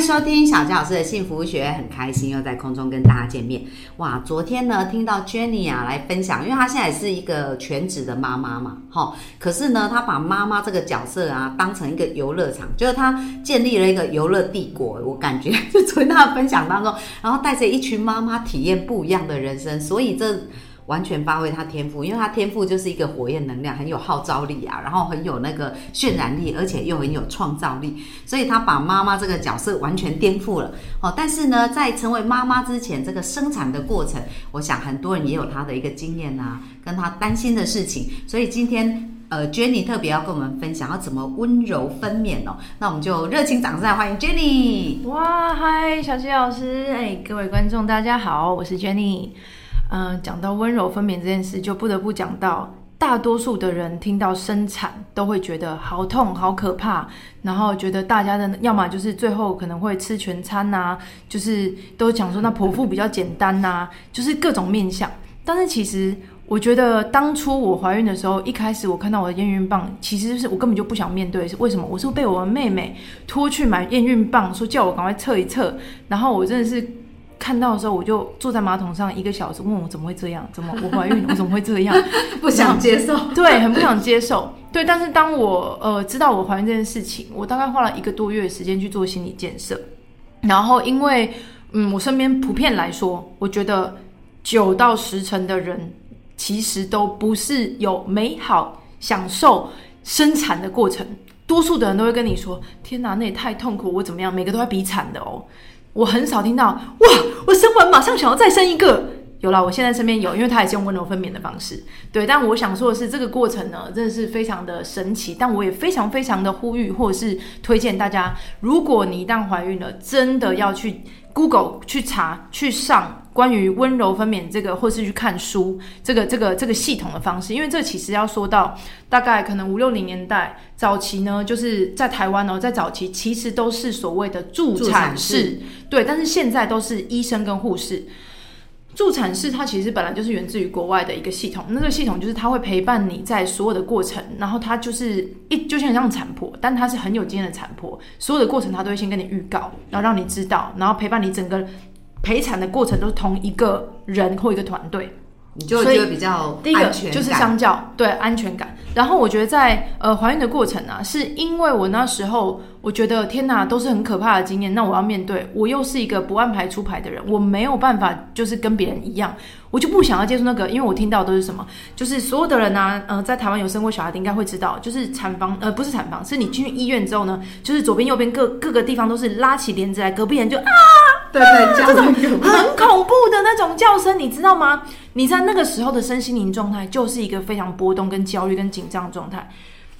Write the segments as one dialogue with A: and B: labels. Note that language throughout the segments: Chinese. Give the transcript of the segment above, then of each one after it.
A: 收听小佳老师的幸福学，很开心又在空中跟大家见面。哇，昨天呢听到 Jenny 啊来分享，因为她现在是一个全职的妈妈嘛，哈，可是呢她把妈妈这个角色啊当成一个游乐场，就是她建立了一个游乐帝国。我感觉就从她的分享当中，然后带着一群妈妈体验不一样的人生，所以这。完全发挥他天赋，因为他天赋就是一个火焰能量，很有号召力啊，然后很有那个渲染力，而且又很有创造力，所以他把妈妈这个角色完全颠覆了。哦，但是呢，在成为妈妈之前，这个生产的过程，我想很多人也有他的一个经验啊，跟他担心的事情。所以今天呃，Jenny 特别要跟我们分享要怎么温柔分娩哦。那我们就热情掌声欢迎 Jenny。
B: 哇，嗨，小七老师，哎，各位观众大家好，我是 Jenny。嗯，讲到温柔分娩这件事，就不得不讲到大多数的人听到生产都会觉得好痛、好可怕，然后觉得大家的要么就是最后可能会吃全餐呐，就是都讲说那剖腹比较简单呐，就是各种面相。但是其实我觉得当初我怀孕的时候，一开始我看到我的验孕棒，其实是我根本就不想面对，是为什么？我是被我的妹妹拖去买验孕棒，说叫我赶快测一测，然后我真的是。看到的时候，我就坐在马桶上一个小时，问我怎么会这样？怎么我怀孕？我怎么会这样？
A: 不想接受，
B: 对，很不想接受。对，但是当我呃知道我怀孕这件事情，我大概花了一个多月的时间去做心理建设。然后，因为嗯，我身边普遍来说，我觉得九到十成的人其实都不是有美好享受生产的过程。多数的人都会跟你说：“天哪，那也太痛苦，我怎么样？”每个都在比惨的哦。我很少听到哇！我生完马上想要再生一个。有了，我现在身边有，因为他也是用温柔分娩的方式。对，但我想说的是，这个过程呢，真的是非常的神奇。但我也非常非常的呼吁，或者是推荐大家，如果你一旦怀孕了，真的要去 Google 去查，去上。关于温柔分娩这个，或是去看书，这个这个这个系统的方式，因为这其实要说到大概可能五六零年代早期呢，就是在台湾哦，在早期其实都是所谓的助产士，对，但是现在都是医生跟护士。助产士它其实本来就是源自于国外的一个系统，那个系统就是它会陪伴你在所有的过程，然后它就是一就像像产婆，但它是很有经验的产婆，所有的过程它都会先跟你预告，然后让你知道，然后陪伴你整个。陪产的过程都是同一个人或一个团队，
A: 你就觉得比较
B: 第一个就是相较对安全感。然后我觉得在呃怀孕的过程啊，是因为我那时候我觉得天哪，都是很可怕的经验。那我要面对，我又是一个不按牌出牌的人，我没有办法就是跟别人一样，我就不想要接触那个。因为我听到都是什么，就是所有的人呢，呃，在台湾有生过小孩的应该会知道，就是产房呃不是产房，是你进去医院之后呢，就是左边右边各各个地方都是拉起帘子来，隔壁人就啊。
A: 对对，
B: 这种 很恐怖的那种叫声，你知道吗？你在那个时候的身心灵状态，就是一个非常波动、跟焦虑、跟紧张的状态。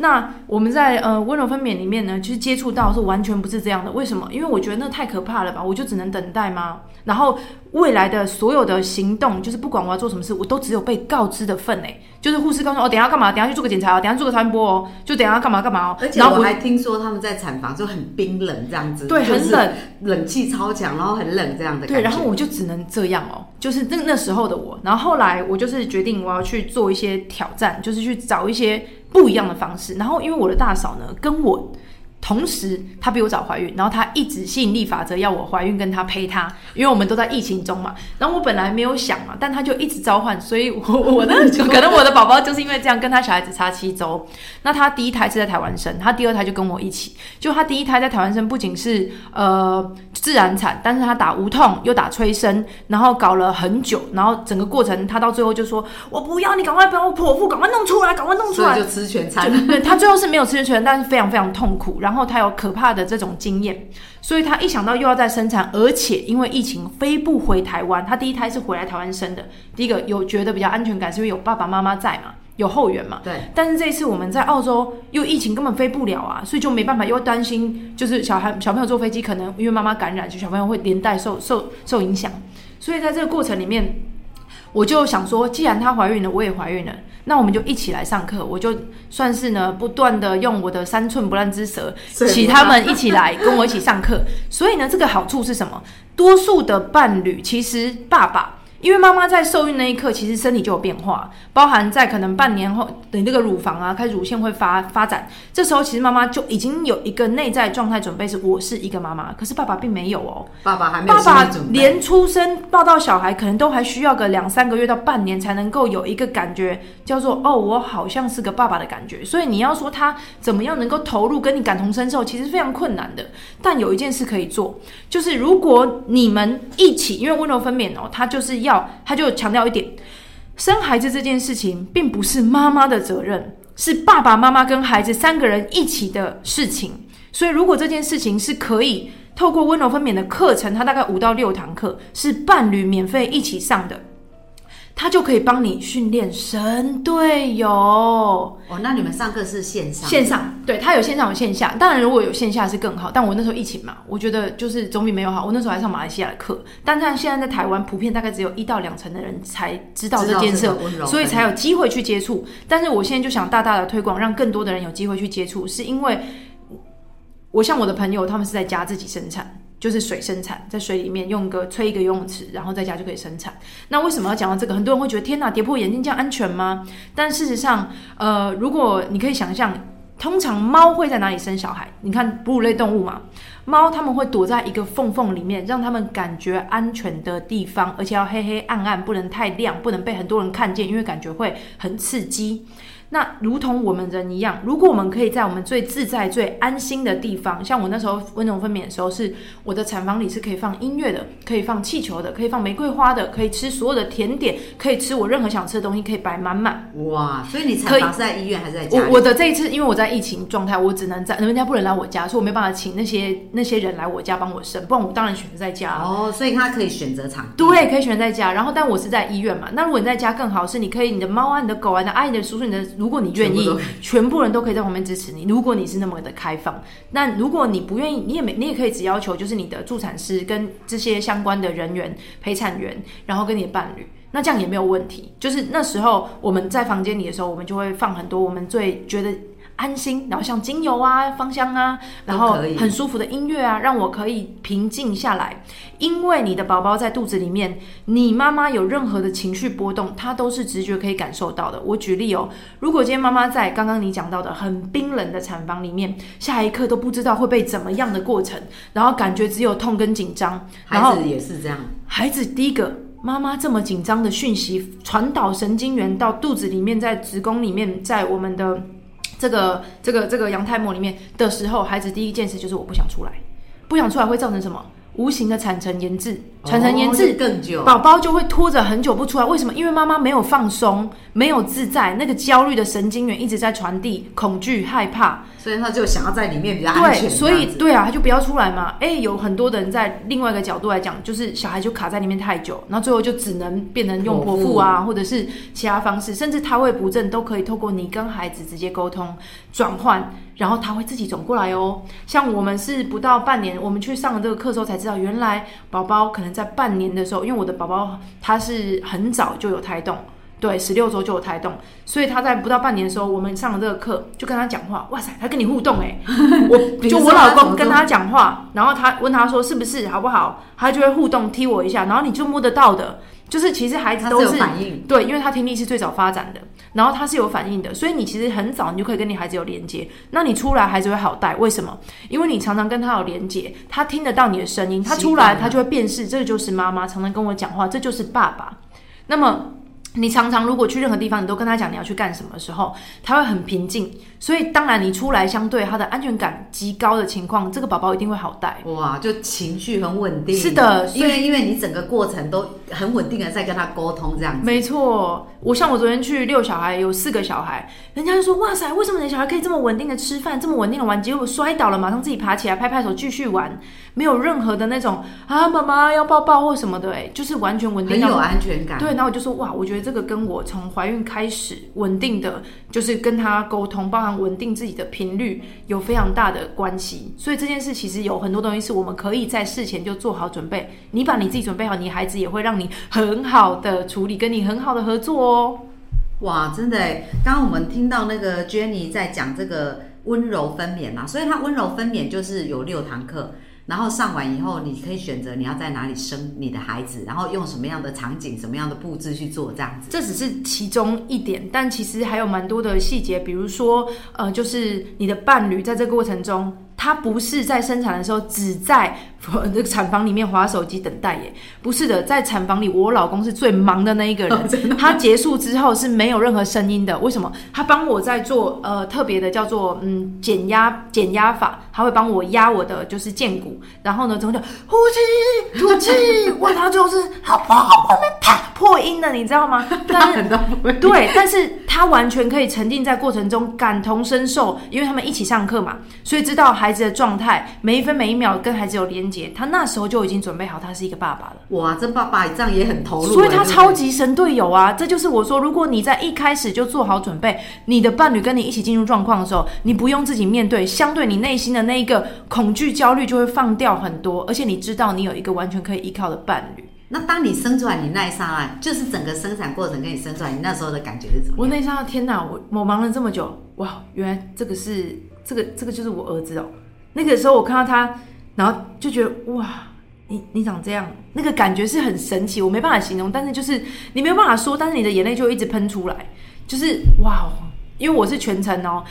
B: 那我们在呃温柔分娩里面呢，其实接触到是完全不是这样的。为什么？因为我觉得那太可怕了吧？我就只能等待吗？然后未来的所有的行动，就是不管我要做什么事，我都只有被告知的份诶。就是护士告诉我，哦，等下干嘛？等下去做个检查哦，等下做个超音波哦，就等下干嘛干嘛哦。
A: 而且我还听说他们在产房就很冰冷这样子，
B: 对，很冷，
A: 冷气超强，然后很冷这样的。
B: 对，然后我就只能这样哦，就是那那时候的我。然后后来我就是决定我要去做一些挑战，就是去找一些。不一样的方式，然后因为我的大嫂呢，跟我。同时，她比我早怀孕，然后她一直吸引力法则要我怀孕跟她陪她，因为我们都在疫情中嘛。然后我本来没有想嘛，但她就一直召唤，所以我我的 可能我的宝宝就是因为这样，跟她小孩子差七周。那她第一胎是在台湾生，她第二胎就跟我一起。就她第一胎在台湾生，不仅是呃自然产，但是她打无痛又打催生，然后搞了很久，然后整个过程她到最后就说：“我不要你，赶快帮我剖腹，赶快弄出来，赶快弄出来。”
A: 就吃全餐。
B: 对，她最后是没有吃全，但是非常非常痛苦。然然后他有可怕的这种经验，所以他一想到又要再生产，而且因为疫情飞不回台湾，他第一胎是回来台湾生的。第一个有觉得比较安全感，是因为有爸爸妈妈在嘛，有后援嘛。
A: 对。
B: 但是这一次我们在澳洲又疫情根本飞不了啊，所以就没办法，又担心就是小孩小朋友坐飞机可能因为妈妈感染，就小朋友会连带受受受影响。所以在这个过程里面，我就想说，既然她怀孕了，我也怀孕了。那我们就一起来上课。我就算是呢，不断的用我的三寸不烂之舌，请他们一起来跟我一起上课。所以呢，这个好处是什么？多数的伴侣其实爸爸。因为妈妈在受孕那一刻，其实身体就有变化，包含在可能半年后，等这个乳房啊，开始乳腺会发发展，这时候其实妈妈就已经有一个内在状态准备，是我是一个妈妈。可是爸爸并没有哦，
A: 爸爸还没有
B: 爸爸连出生抱到小孩，可能都还需要个两三个月到半年才能够有一个感觉，叫做哦，我好像是个爸爸的感觉。所以你要说他怎么样能够投入跟你感同身受，其实非常困难的。但有一件事可以做，就是如果你们一起，因为温柔分娩哦，它就是要。他就强调一点，生孩子这件事情并不是妈妈的责任，是爸爸妈妈跟孩子三个人一起的事情。所以，如果这件事情是可以透过温柔分娩的课程，它大概五到六堂课，是伴侣免费一起上的。他就可以帮你训练神队友哦。
A: 那你们上课是线上？
B: 线上，对，他有线上有线下。当然，如果有线下是更好。但我那时候疫情嘛，我觉得就是总比没有好。我那时候还上马来西亚的课，但像现在在台湾，普遍大概只有一到两成的人才知道这件事，所以才有机会去接触。但是我现在就想大大的推广，让更多的人有机会去接触，是因为我像我的朋友，他们是在家自己生产。就是水生产，在水里面用个吹一个游泳池，然后在家就可以生产。那为什么要讲到这个？很多人会觉得天哪，跌破眼镜这样安全吗？但事实上，呃，如果你可以想象，通常猫会在哪里生小孩？你看哺乳类动物嘛，猫它们会躲在一个缝缝里面，让它们感觉安全的地方，而且要黑黑暗暗，不能太亮，不能被很多人看见，因为感觉会很刺激。那如同我们人一样，如果我们可以在我们最自在、最安心的地方，像我那时候温柔分娩的时候，是我的产房里是可以放音乐的，可以放气球的，可以放玫瑰花的，可以吃所有的甜点，可以吃我任何想吃的东西，可以摆满满。
A: 哇！所以你产房是在医院还是在家？
B: 我我的这一次，因为我在疫情状态，我只能在人家不能来我家，所以我没办法请那些那些人来我家帮我生，不然我当然选择在家。
A: 哦，所以他可以选择场
B: 对，可以选择在家。然后，但我是在医院嘛。那如果你在家更好，是你可以你的猫啊、你的狗啊、你的阿姨、的叔叔、你的，如果你愿意。全部人都可以在旁边支持你。如果你是那么的开放，那如果你不愿意，你也没，你也可以只要求就是你的助产师跟这些相关的人员、陪产员，然后跟你的伴侣，那这样也没有问题。就是那时候我们在房间里的时候，我们就会放很多我们最觉得。安心，然后像精油啊、芳香啊，然后很舒服的音乐啊，让我可以平静下来。因为你的宝宝在肚子里面，你妈妈有任何的情绪波动，她都是直觉可以感受到的。我举例哦，如果今天妈妈在刚刚你讲到的很冰冷的产房里面，下一刻都不知道会被怎么样的过程，然后感觉只有痛跟紧张。
A: 孩子也是这样，
B: 孩子第一个妈妈这么紧张的讯息传导神经元到肚子里面，在子宫里面，在我们的。这个这个这个羊胎膜里面的时候，孩子第一件事就是我不想出来，不想出来会造成什么？无形的产程延滞，产程延滞
A: 更久，
B: 宝宝就会拖着很久不出来。为什么？因为妈妈没有放松，没有自在，那个焦虑的神经元一直在传递恐惧、害怕。
A: 所以他就想要在里面比较安全。
B: 对，所以对啊，他就不要出来嘛。哎，有很多的人在另外一个角度来讲，就是小孩就卡在里面太久，然后最后就只能变成用剖腹啊，或者是其他方式，甚至胎位不正都可以透过你跟孩子直接沟通转换，然后他会自己转过来哦。像我们是不到半年，我们去上了这个课之后才知道，原来宝宝可能在半年的时候，因为我的宝宝他是很早就有胎动。对，十六周就有胎动，所以他在不到半年的时候，我们上了这个课，就跟他讲话。哇塞，他跟你互动哎，我就我老公跟他讲话，然后他问他说是不是好不好，他就会互动踢我一下，然后你就摸得到的，就是其实孩子都是
A: 反应，
B: 对，因为他听力是最早发展的，然后他是有反应的，所以你其实很早你就可以跟你孩子有连接，那你出来孩子会好带，为什么？因为你常常跟他有连接，他听得到你的声音，他出来他就会辨识，这个就是妈妈常常跟我讲话，这就是爸爸，那么。你常常如果去任何地方，你都跟他讲你要去干什么的时候，他会很平静。所以当然你出来相对他的安全感极高的情况，这个宝宝一定会好带。
A: 哇，就情绪很稳定。
B: 是的，
A: 因为因为你整个过程都很稳定的在跟他沟通这样子。
B: 没错，我像我昨天去遛小孩，有四个小孩，人家就说哇塞，为什么你的小孩可以这么稳定的吃饭，这么稳定的玩？结果摔倒了，马上自己爬起来，拍拍手继续玩。没有任何的那种啊，妈妈要抱抱或什么的，哎，就是完全稳定，
A: 很有安全感。
B: 对，然后我就说哇，我觉得这个跟我从怀孕开始稳定的，就是跟他沟通，包稳定自己的频率，有非常大的关系。所以这件事其实有很多东西是我们可以在事前就做好准备。你把你自己准备好，你孩子也会让你很好的处理，跟你很好的合作哦。
A: 哇，真的哎！刚刚我们听到那个 Jenny 在讲这个温柔分娩嘛，所以她温柔分娩就是有六堂课，然后上完以后，你可以选择你要在哪里生你的孩子，然后用什么样的场景、什么样的布置去做这样子。
B: 这只是其中一点，但其实还有蛮多的细节，比如说，呃，就是你的伴侣在这个过程中。他不是在生产的时候只在这个产房里面划手机等待耶，不是的，在产房里我老公是最忙的那一个人。他结束之后是没有任何声音的，为什么？他帮我在做呃特别的叫做嗯减压减压法，他会帮我压我的就是剑骨，然后呢之后就呼气吐气，哇，他就是好棒好棒，啪破音的，你知道吗？
A: 但是
B: 对，但是他完全可以沉浸在过程中，感同身受，因为他们一起上课嘛，所以知道。孩子的状态，每一分每一秒跟孩子有连接，他那时候就已经准备好，他是一个爸爸了。
A: 哇，这爸爸这样也很投入，
B: 所以他超级神队友啊！这就是我说，如果你在一开始就做好准备，你的伴侣跟你一起进入状况的时候，你不用自己面对，相对你内心的那一个恐惧、焦虑就会放掉很多，而且你知道你有一个完全可以依靠的伴侣。
A: 那当你生出来，你那一刹那，就是整个生产过程跟你生出来，你那时候的感觉是怎么？
B: 我那一刹那，天哪！我我忙了这么久，哇，原来这个是这个这个就是我儿子哦。那个时候我看到他，然后就觉得哇，你你长这样，那个感觉是很神奇，我没办法形容，但是就是你没有办法说，但是你的眼泪就一直喷出来，就是哇，因为我是全程哦，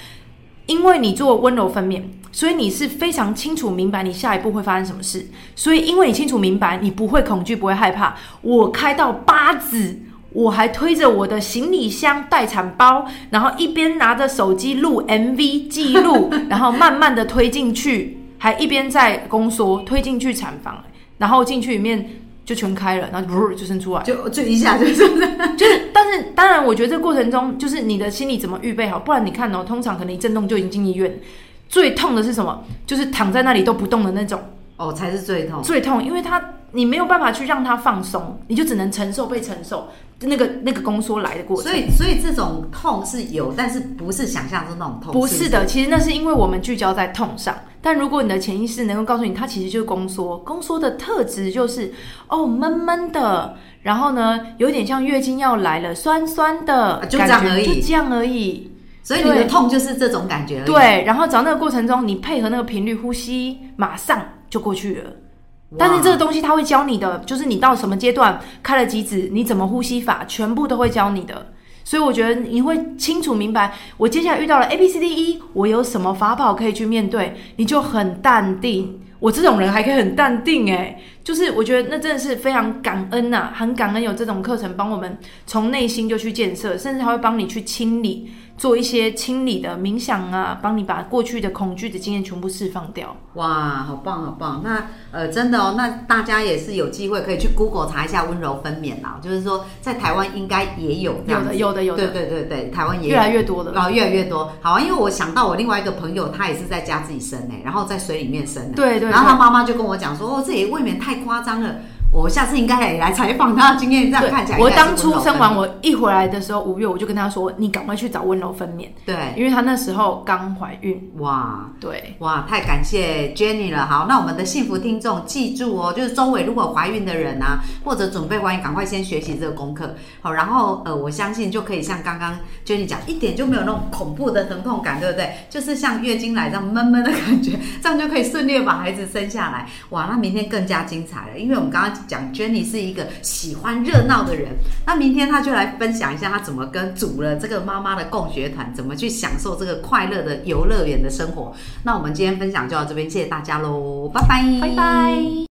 B: 因为你做温柔分娩，所以你是非常清楚明白你下一步会发生什么事，所以因为你清楚明白，你不会恐惧，不会害怕，我开到八指。我还推着我的行李箱待产包，然后一边拿着手机录 MV 记录，然后慢慢的推进去，还一边在宫缩推进去产房，然后进去里面就全开了，然后不就生出来，
A: 就就一下就是就
B: 是，但是当然，我觉得这过程中就是你的心理怎么预备好，不然你看哦，通常可能一震动就已经进医院，最痛的是什么？就是躺在那里都不动的那种，
A: 哦，才是最痛，
B: 最痛，因为他你没有办法去让它放松，你就只能承受被承受。那个那个宫缩来的过
A: 程，所以所以这种痛是有，但是不是想象中那种痛。
B: 不是的，其实那是因为我们聚焦在痛上。但如果你的潜意识能够告诉你，它其实就是宫缩。宫缩的特质就是哦闷闷的，然后呢有点像月经要来了，酸酸的，
A: 就这样而已，
B: 就这样而已。
A: 所以你的痛就是这种感觉。
B: 对，然后找那个过程中，你配合那个频率呼吸，马上就过去了。但是这个东西他会教你的，就是你到什么阶段开了几指，你怎么呼吸法，全部都会教你的。所以我觉得你会清楚明白，我接下来遇到了 A B C D E，我有什么法宝可以去面对，你就很淡定。我这种人还可以很淡定，诶，就是我觉得那真的是非常感恩呐，很感恩有这种课程帮我们从内心就去建设，甚至还会帮你去清理。做一些清理的冥想啊，帮你把过去的恐惧的经验全部释放掉。
A: 哇，好棒好棒！那呃，真的哦，那大家也是有机会可以去 Google 查一下温柔分娩啦。就是说，在台湾应该也有
B: 有的有的有
A: 的，对对对对，台湾也
B: 越来越多的
A: 哦，越来越多。好啊，因为我想到我另外一个朋友，他也是在家自己生诶，然后在水里面生。
B: 对对。
A: 然后他妈妈就跟我讲说：“哦，这也未免太夸张了。”我下次应该也来采访他的经验，这样看起来。
B: 我当初生完我一回来的时候，五月我就跟他说：“你赶快去找温柔分娩。”
A: 对，
B: 因为他那时候刚怀孕。
A: 哇，
B: 对，
A: 哇，太感谢 Jenny 了。好，那我们的幸福听众记住哦，就是周围如果怀孕的人啊，或者准备怀孕，赶快先学习这个功课。好，然后呃，我相信就可以像刚刚 Jenny 讲，一点就没有那种恐怖的疼痛感，对不对？就是像月经来这样闷闷的感觉，这样就可以顺利把孩子生下来。哇，那明天更加精彩了，因为我们刚刚讲 Jenny 是。一个喜欢热闹的人，那明天他就来分享一下他怎么跟组了这个妈妈的共学团，怎么去享受这个快乐的游乐园的生活。那我们今天分享就到这边，谢谢大家喽，拜拜，
B: 拜拜。